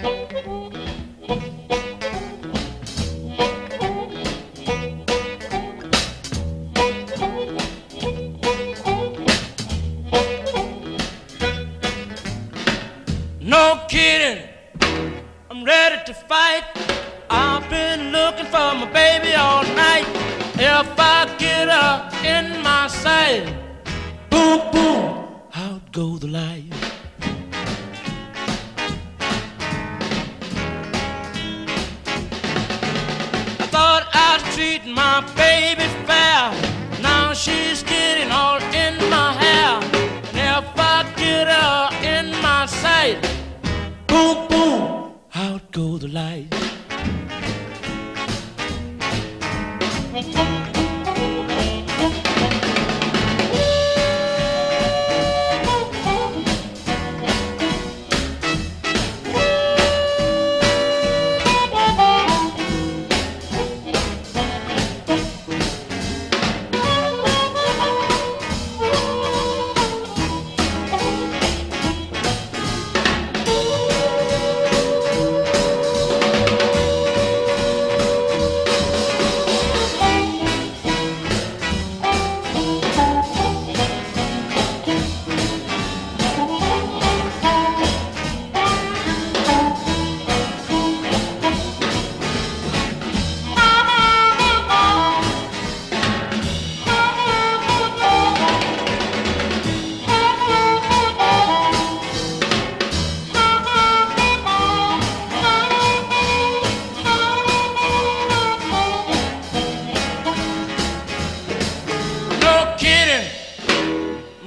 Thank you.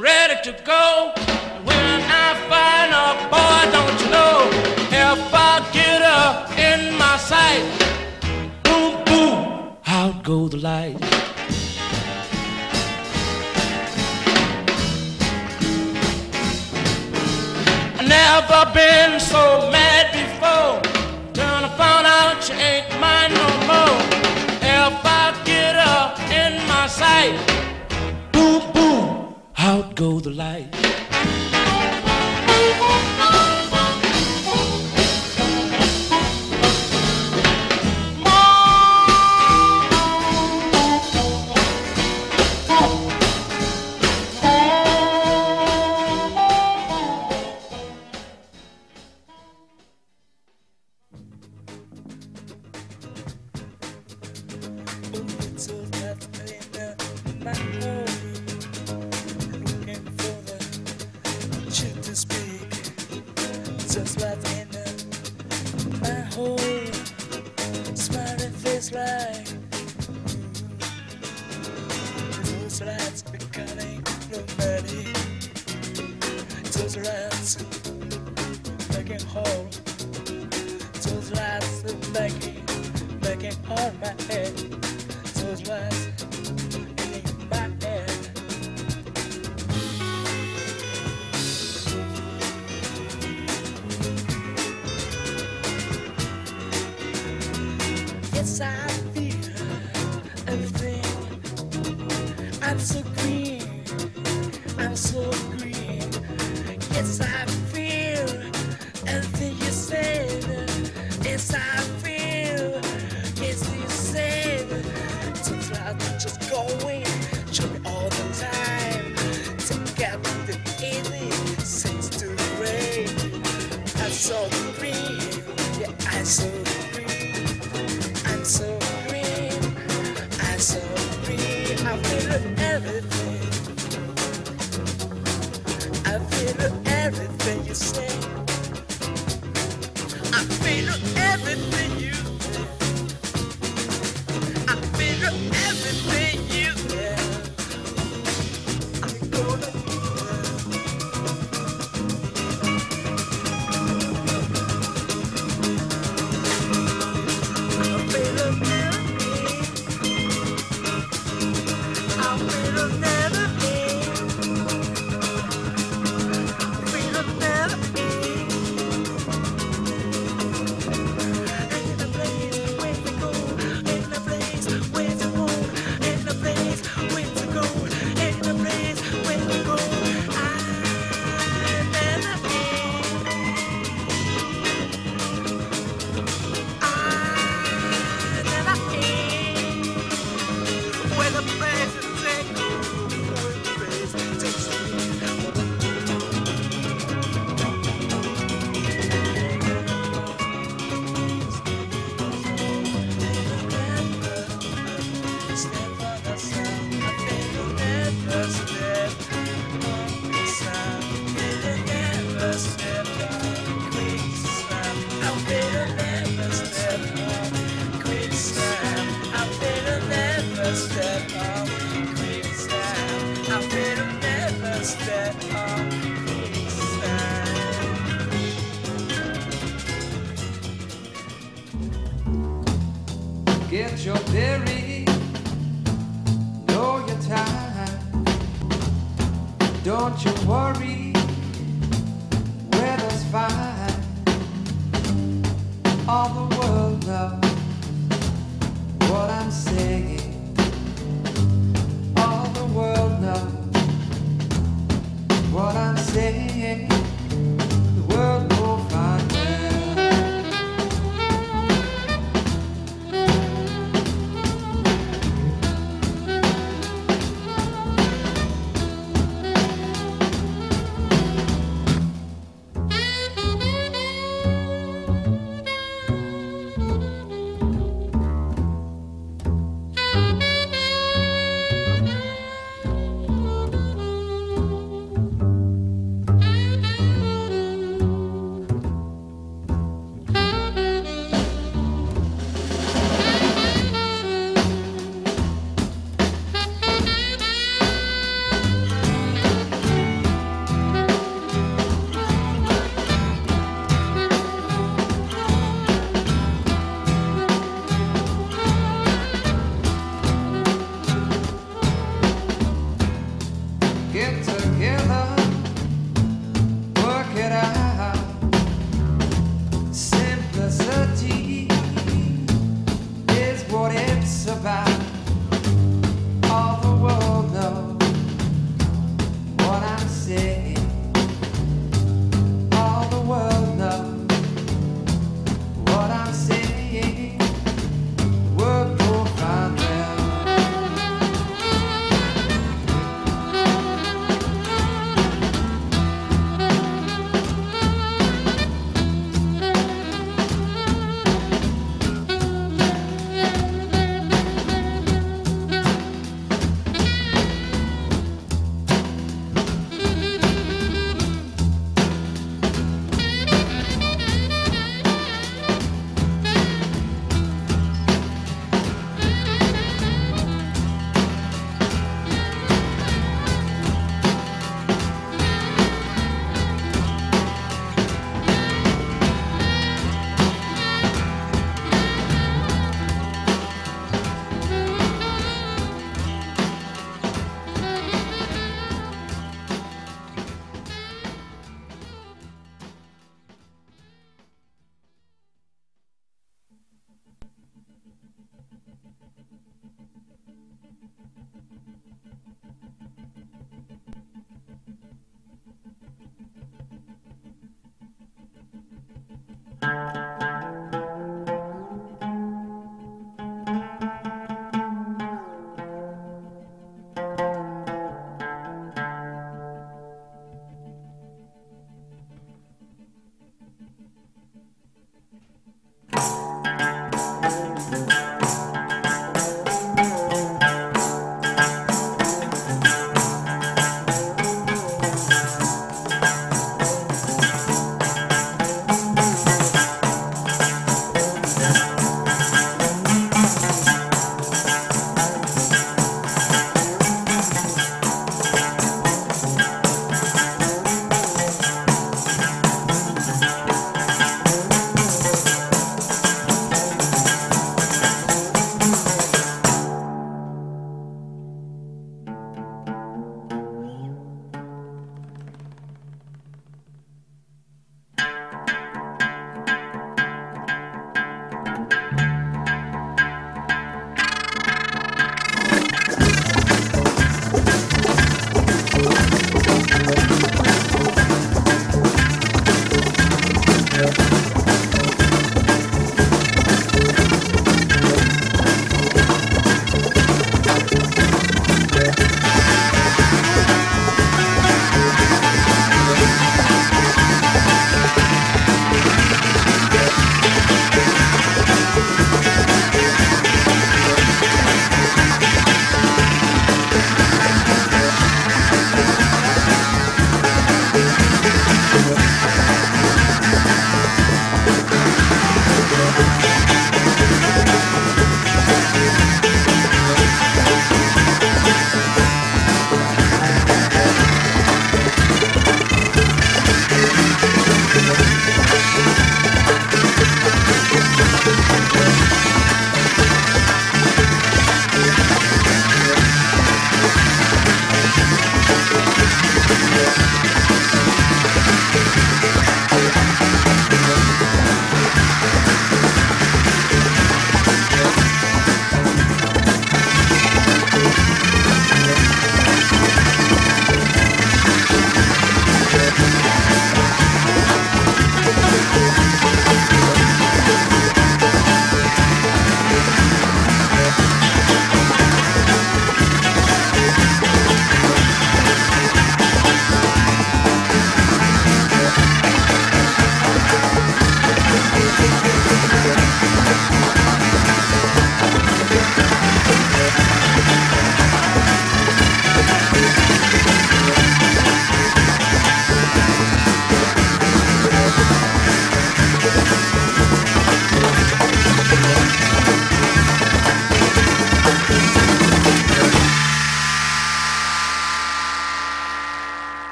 ready to go. When I find a boy, don't you know? If I get her in my sight, boom, boom, out go the light. I never been so mad before. Done I found out you ain't mine no more. If I get her in my sight, boom, boom out go the lights. everything you say. I feel everything you do. I feel everything. Get your berry, know your time. Don't you worry,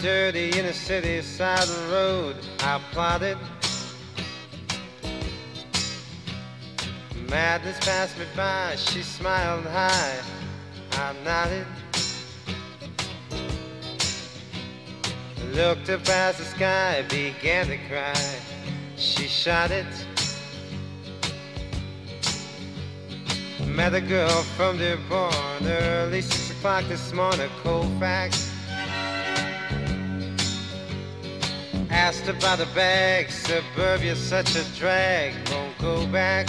Dirty inner city side of the road, I plotted. Madness passed me by, she smiled high, I nodded. Looked up as the sky began to cry, she shot it. Met a girl from Dearborn early six o'clock this morning, Colfax. Asked about the bag, suburbia's such a drag, won't go back.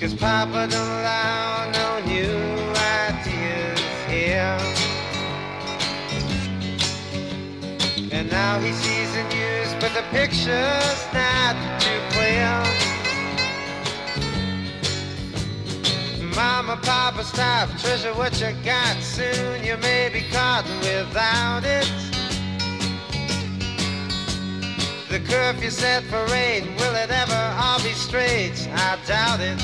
Cause Papa don't allow no new ideas here. And now he sees the news, but the picture's not too clear. Mama, Papa, stop, treasure what you got. Soon you may be caught without it. The curfew set for eight, will it ever all be straight? I doubt it.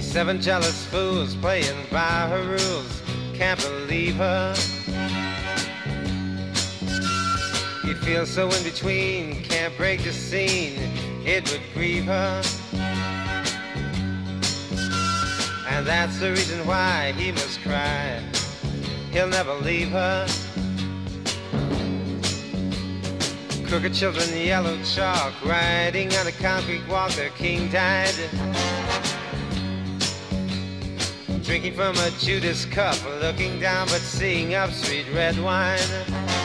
Seven jealous fools playing by her rules, can't believe her. He feels so in between, can't break the scene, it would grieve her. And that's the reason why he must cry. He'll never leave her. Crooked children, yellow chalk, riding on a concrete walk, their king died. Drinking from a Judas cup, looking down but seeing up sweet red wine.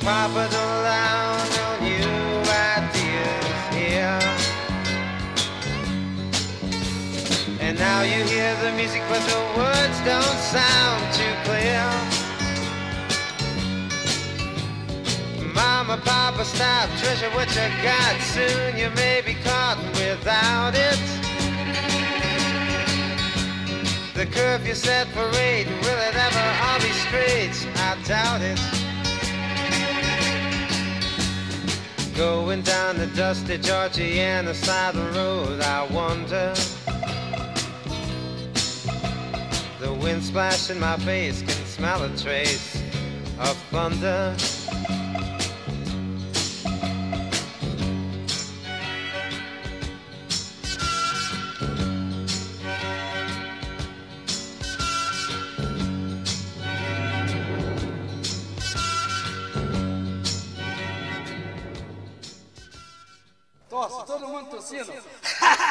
Cause Papa don't allow no new ideas here. And now you hear the music, but the words don't sound too clear. Mama, Papa, stop, treasure what you got. Soon you may be caught without it. The curfew set for eight, will it ever all be straight? I doubt it. Going down the dusty Georgiana side of the road, I wonder. The wind splashing my face can smell a trace of thunder. Tosse, todo mundo tossindo.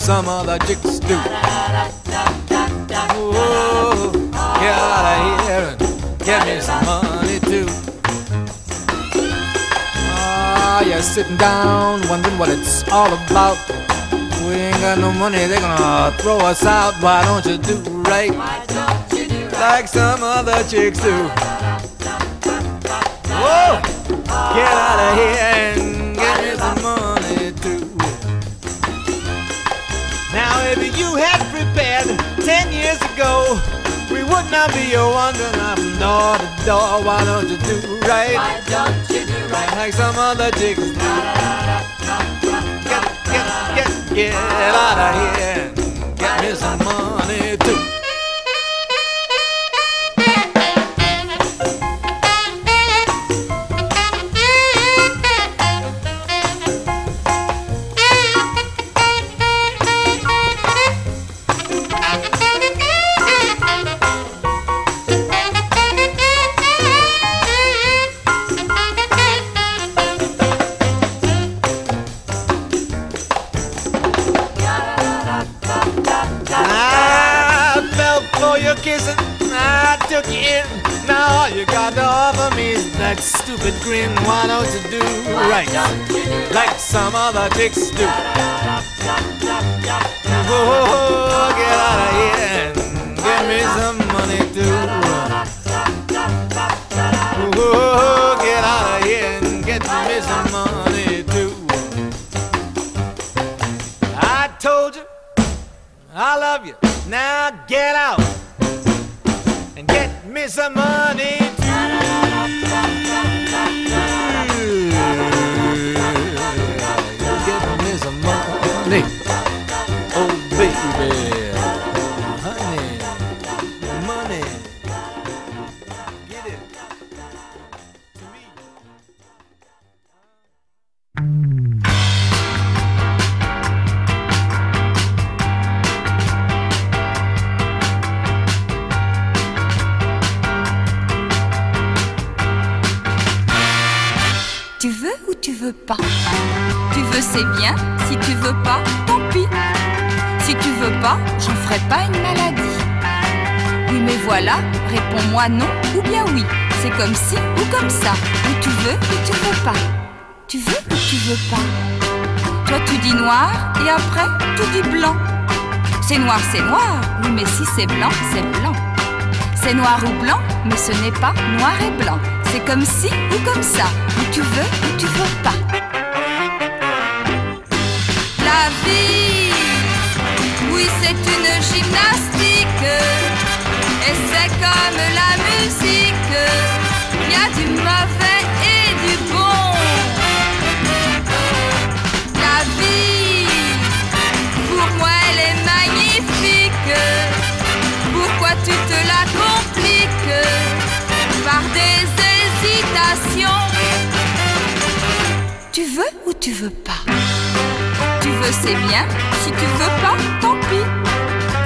some other chicks do. Whoa, get out of here and get me some money too. Ah, you're sitting down wondering what it's all about. We ain't got no money, they're gonna throw us out. Why don't you do right? like some other chicks do. Whoa! Get out of here and If you had prepared ten years ago, we would not be a wandering from door to door. Why don't you do right? Why don't you do right? Like some other chicks. Get, get, get, get out of here get me some money et après, tu dis blanc. C'est noir, c'est noir. Oui, mais si c'est blanc, c'est blanc. C'est noir ou blanc, mais ce n'est pas noir et blanc. C'est comme si ou comme ça, ou tu veux ou tu veux pas. La vie, oui, c'est une gymnastique. Et c'est comme la musique, il y a du mauvais tu veux pas Tu veux, c'est bien. Si tu veux pas, tant pis.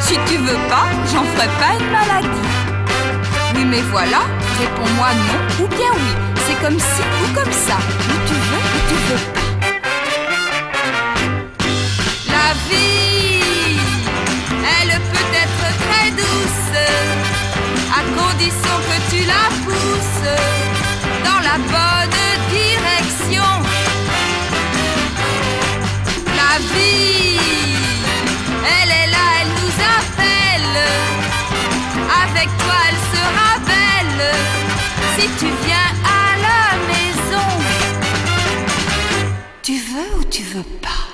Si tu veux pas, j'en ferai pas une maladie. Oui, mais voilà, réponds-moi non ou bien oui. C'est comme si ou comme ça. Ou tu veux ou tu veux pas. La vie, elle peut être très douce, à condition que tu la pousses dans la bonne direction. La vie, elle est là, elle nous appelle. Avec toi, elle sera belle. Si tu viens à la maison, tu veux ou tu veux pas?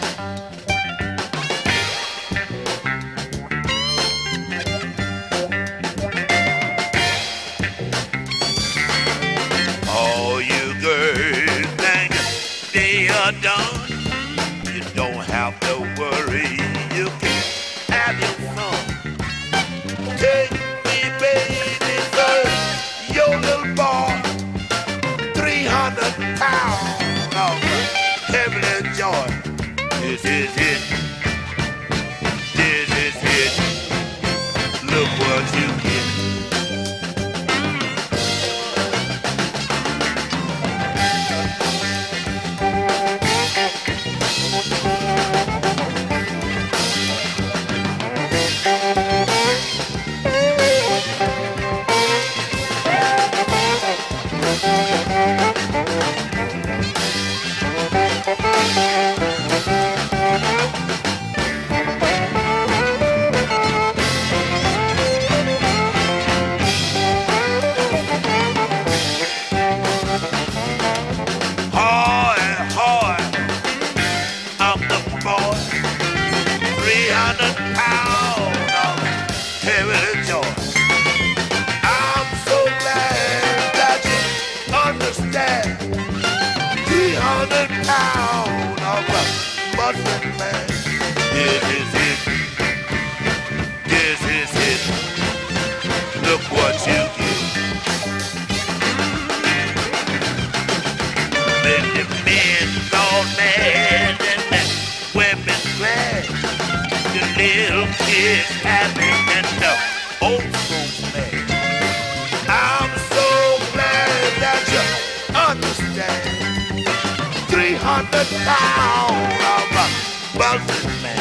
300 pounds of buzzing man.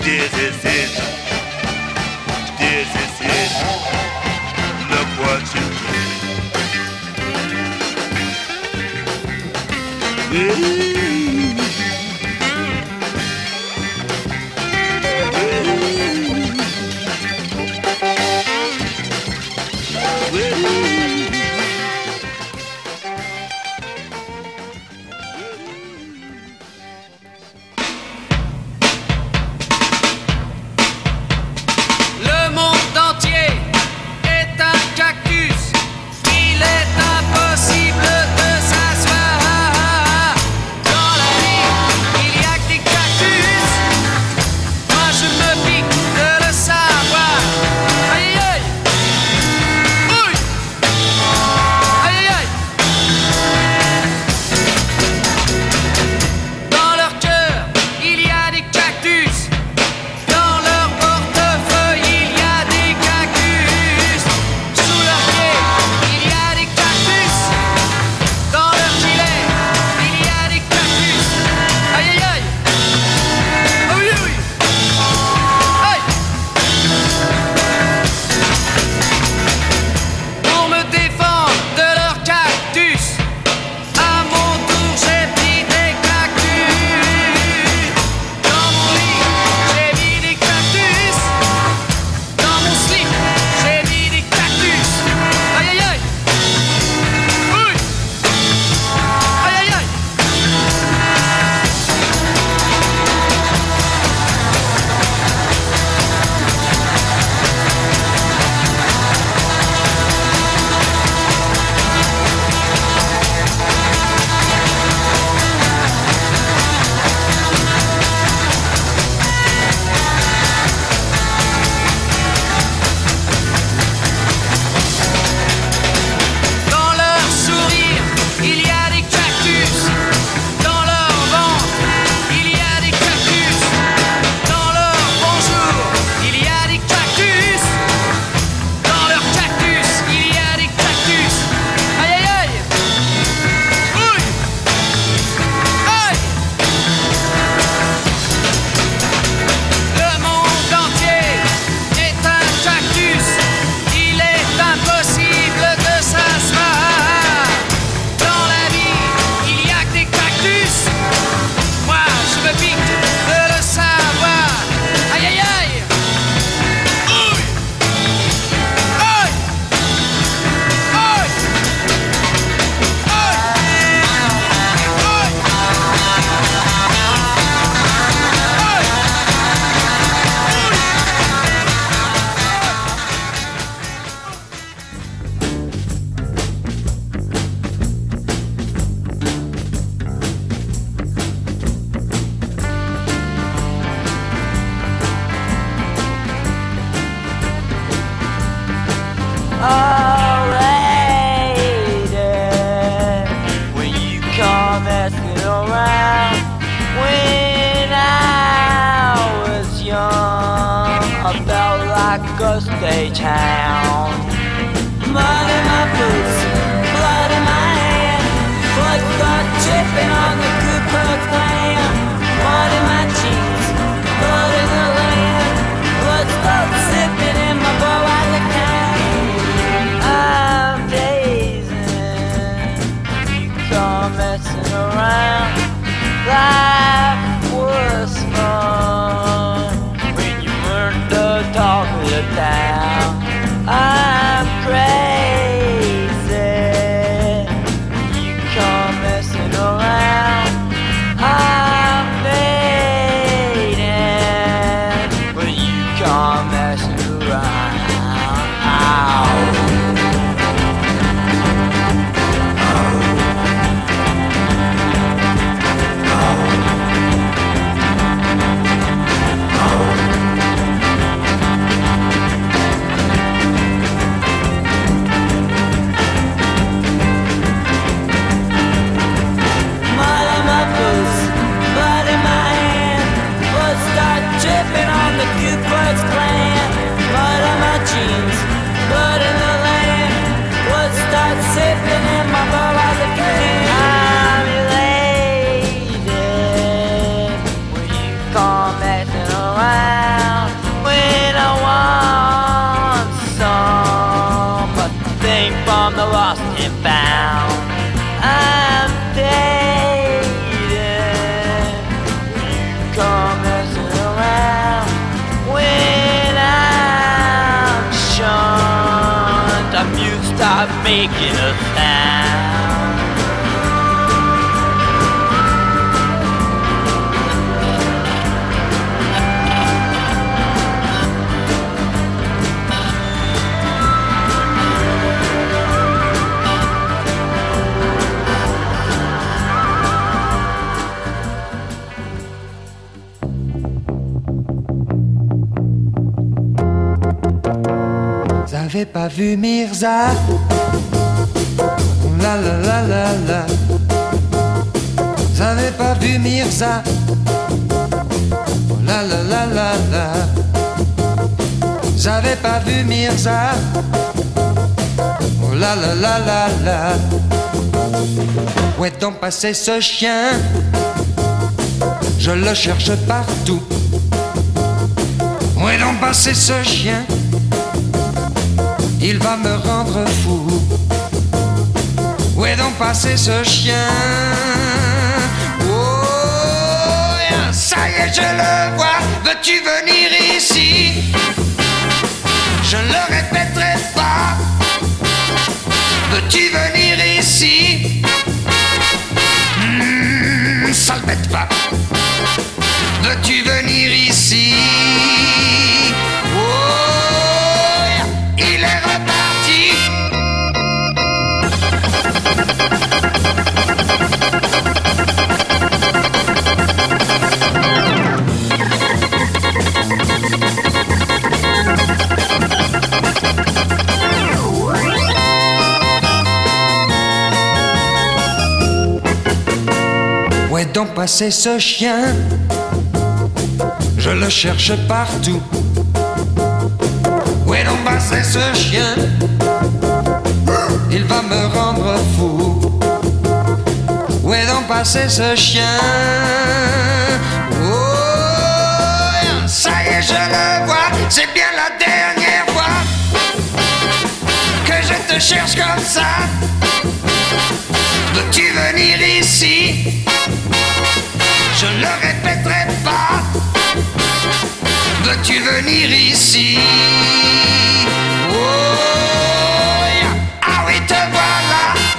This is it. This is it. Look what you. Le pas vu Mirza. La la la la la. J'avais pas vu Mirza. La la la la la. J'avais pas vu Mirza. Oh la la la la la. Où est donc passé ce chien? Je le cherche partout. Où est donc passé ce chien? Il va me rendre fou. Où est donc passé ce chien? Oh, ça y est, je le vois. Veux-tu venir ici? Je ne le répéterai pas. Veux-tu venir ici? Mmh, Ça bête pas. Veux-tu venir ici? Donc passé ce chien Je le cherche partout. Où est donc passé ce chien Il va me rendre fou. Où est donc passé ce chien? Oh, ça y est, je le vois, c'est bien la dernière fois que je te cherche comme ça. Veux-tu venir ici? Je ne le répéterai pas. Veux-tu venir ici?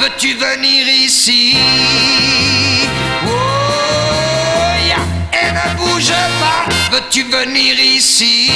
Veux-tu venir ici? Oh, et ne bouge pas. Veux-tu venir ici?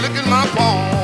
looking my palm.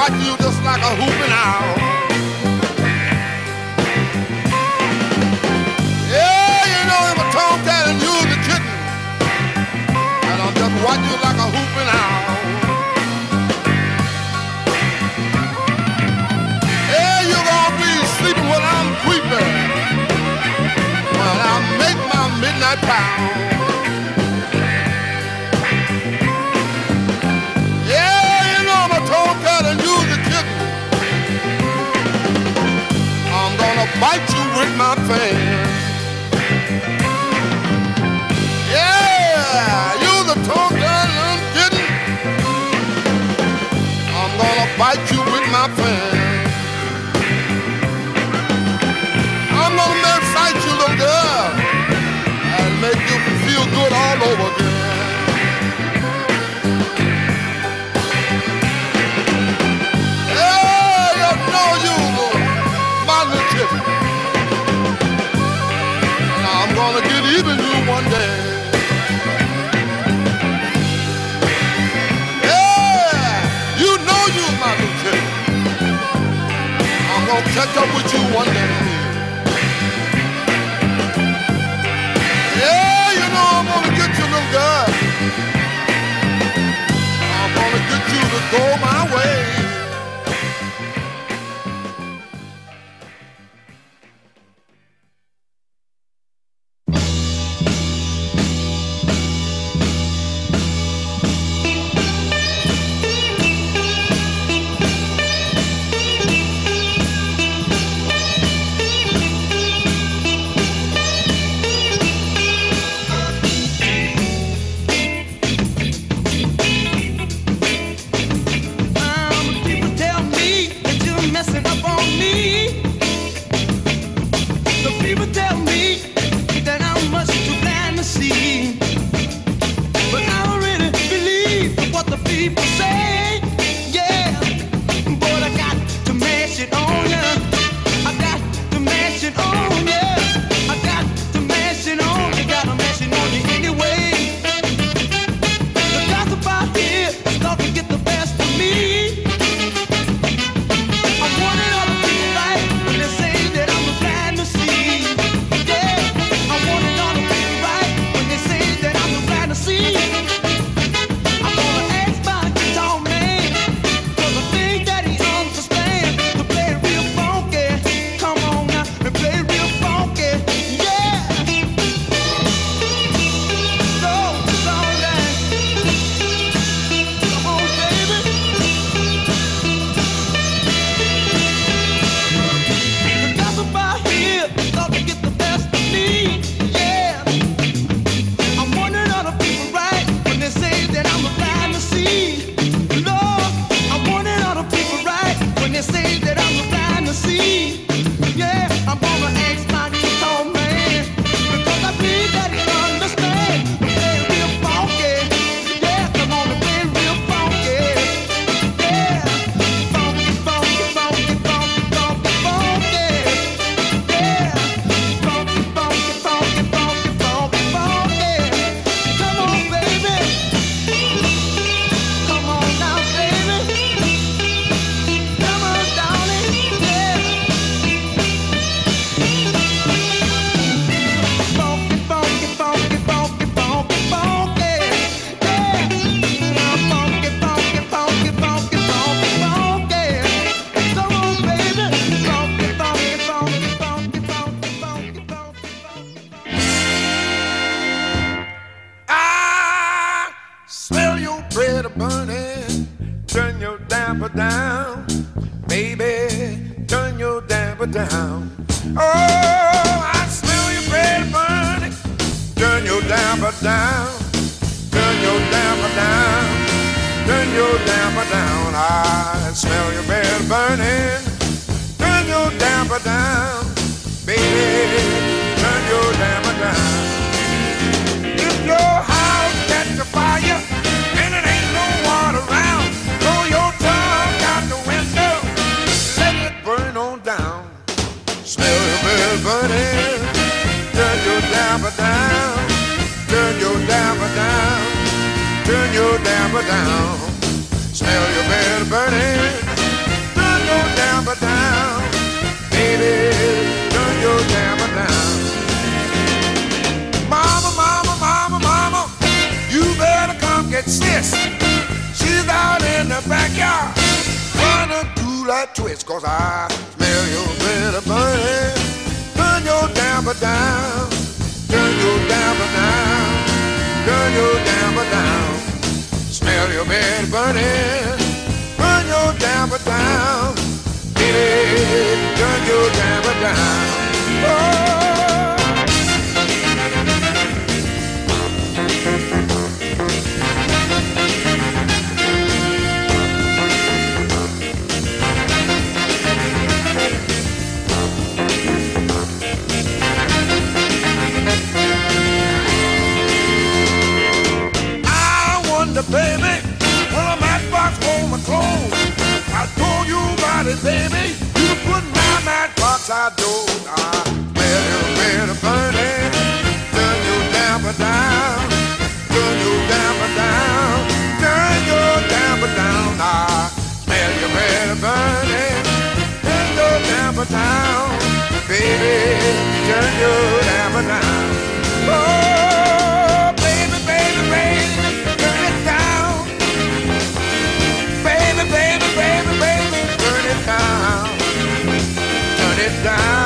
caught you just like a hooping owl. with my fans. Yeah, you the I'm gonna bite you with my fans. Damper down. Smell your bell burning, turn your damper down, baby, turn your damper down. Mama, mama, mama, mama, you better come get sis. She's out in the backyard, wanna do that twist, cause I smell your bread burning. Turn your damper down, turn your damper down, turn your damper down. Your bed burning, turn your damper down, baby, turn your damper down. Oh. Baby, home. I told you about it, baby. You put my matchbox outdoors. I smell your bed burning. Turn your damper down. Turn your damper down. Turn your damper down. I smell your bed burning. Turn your damper down. Baby, turn your damper down. Down.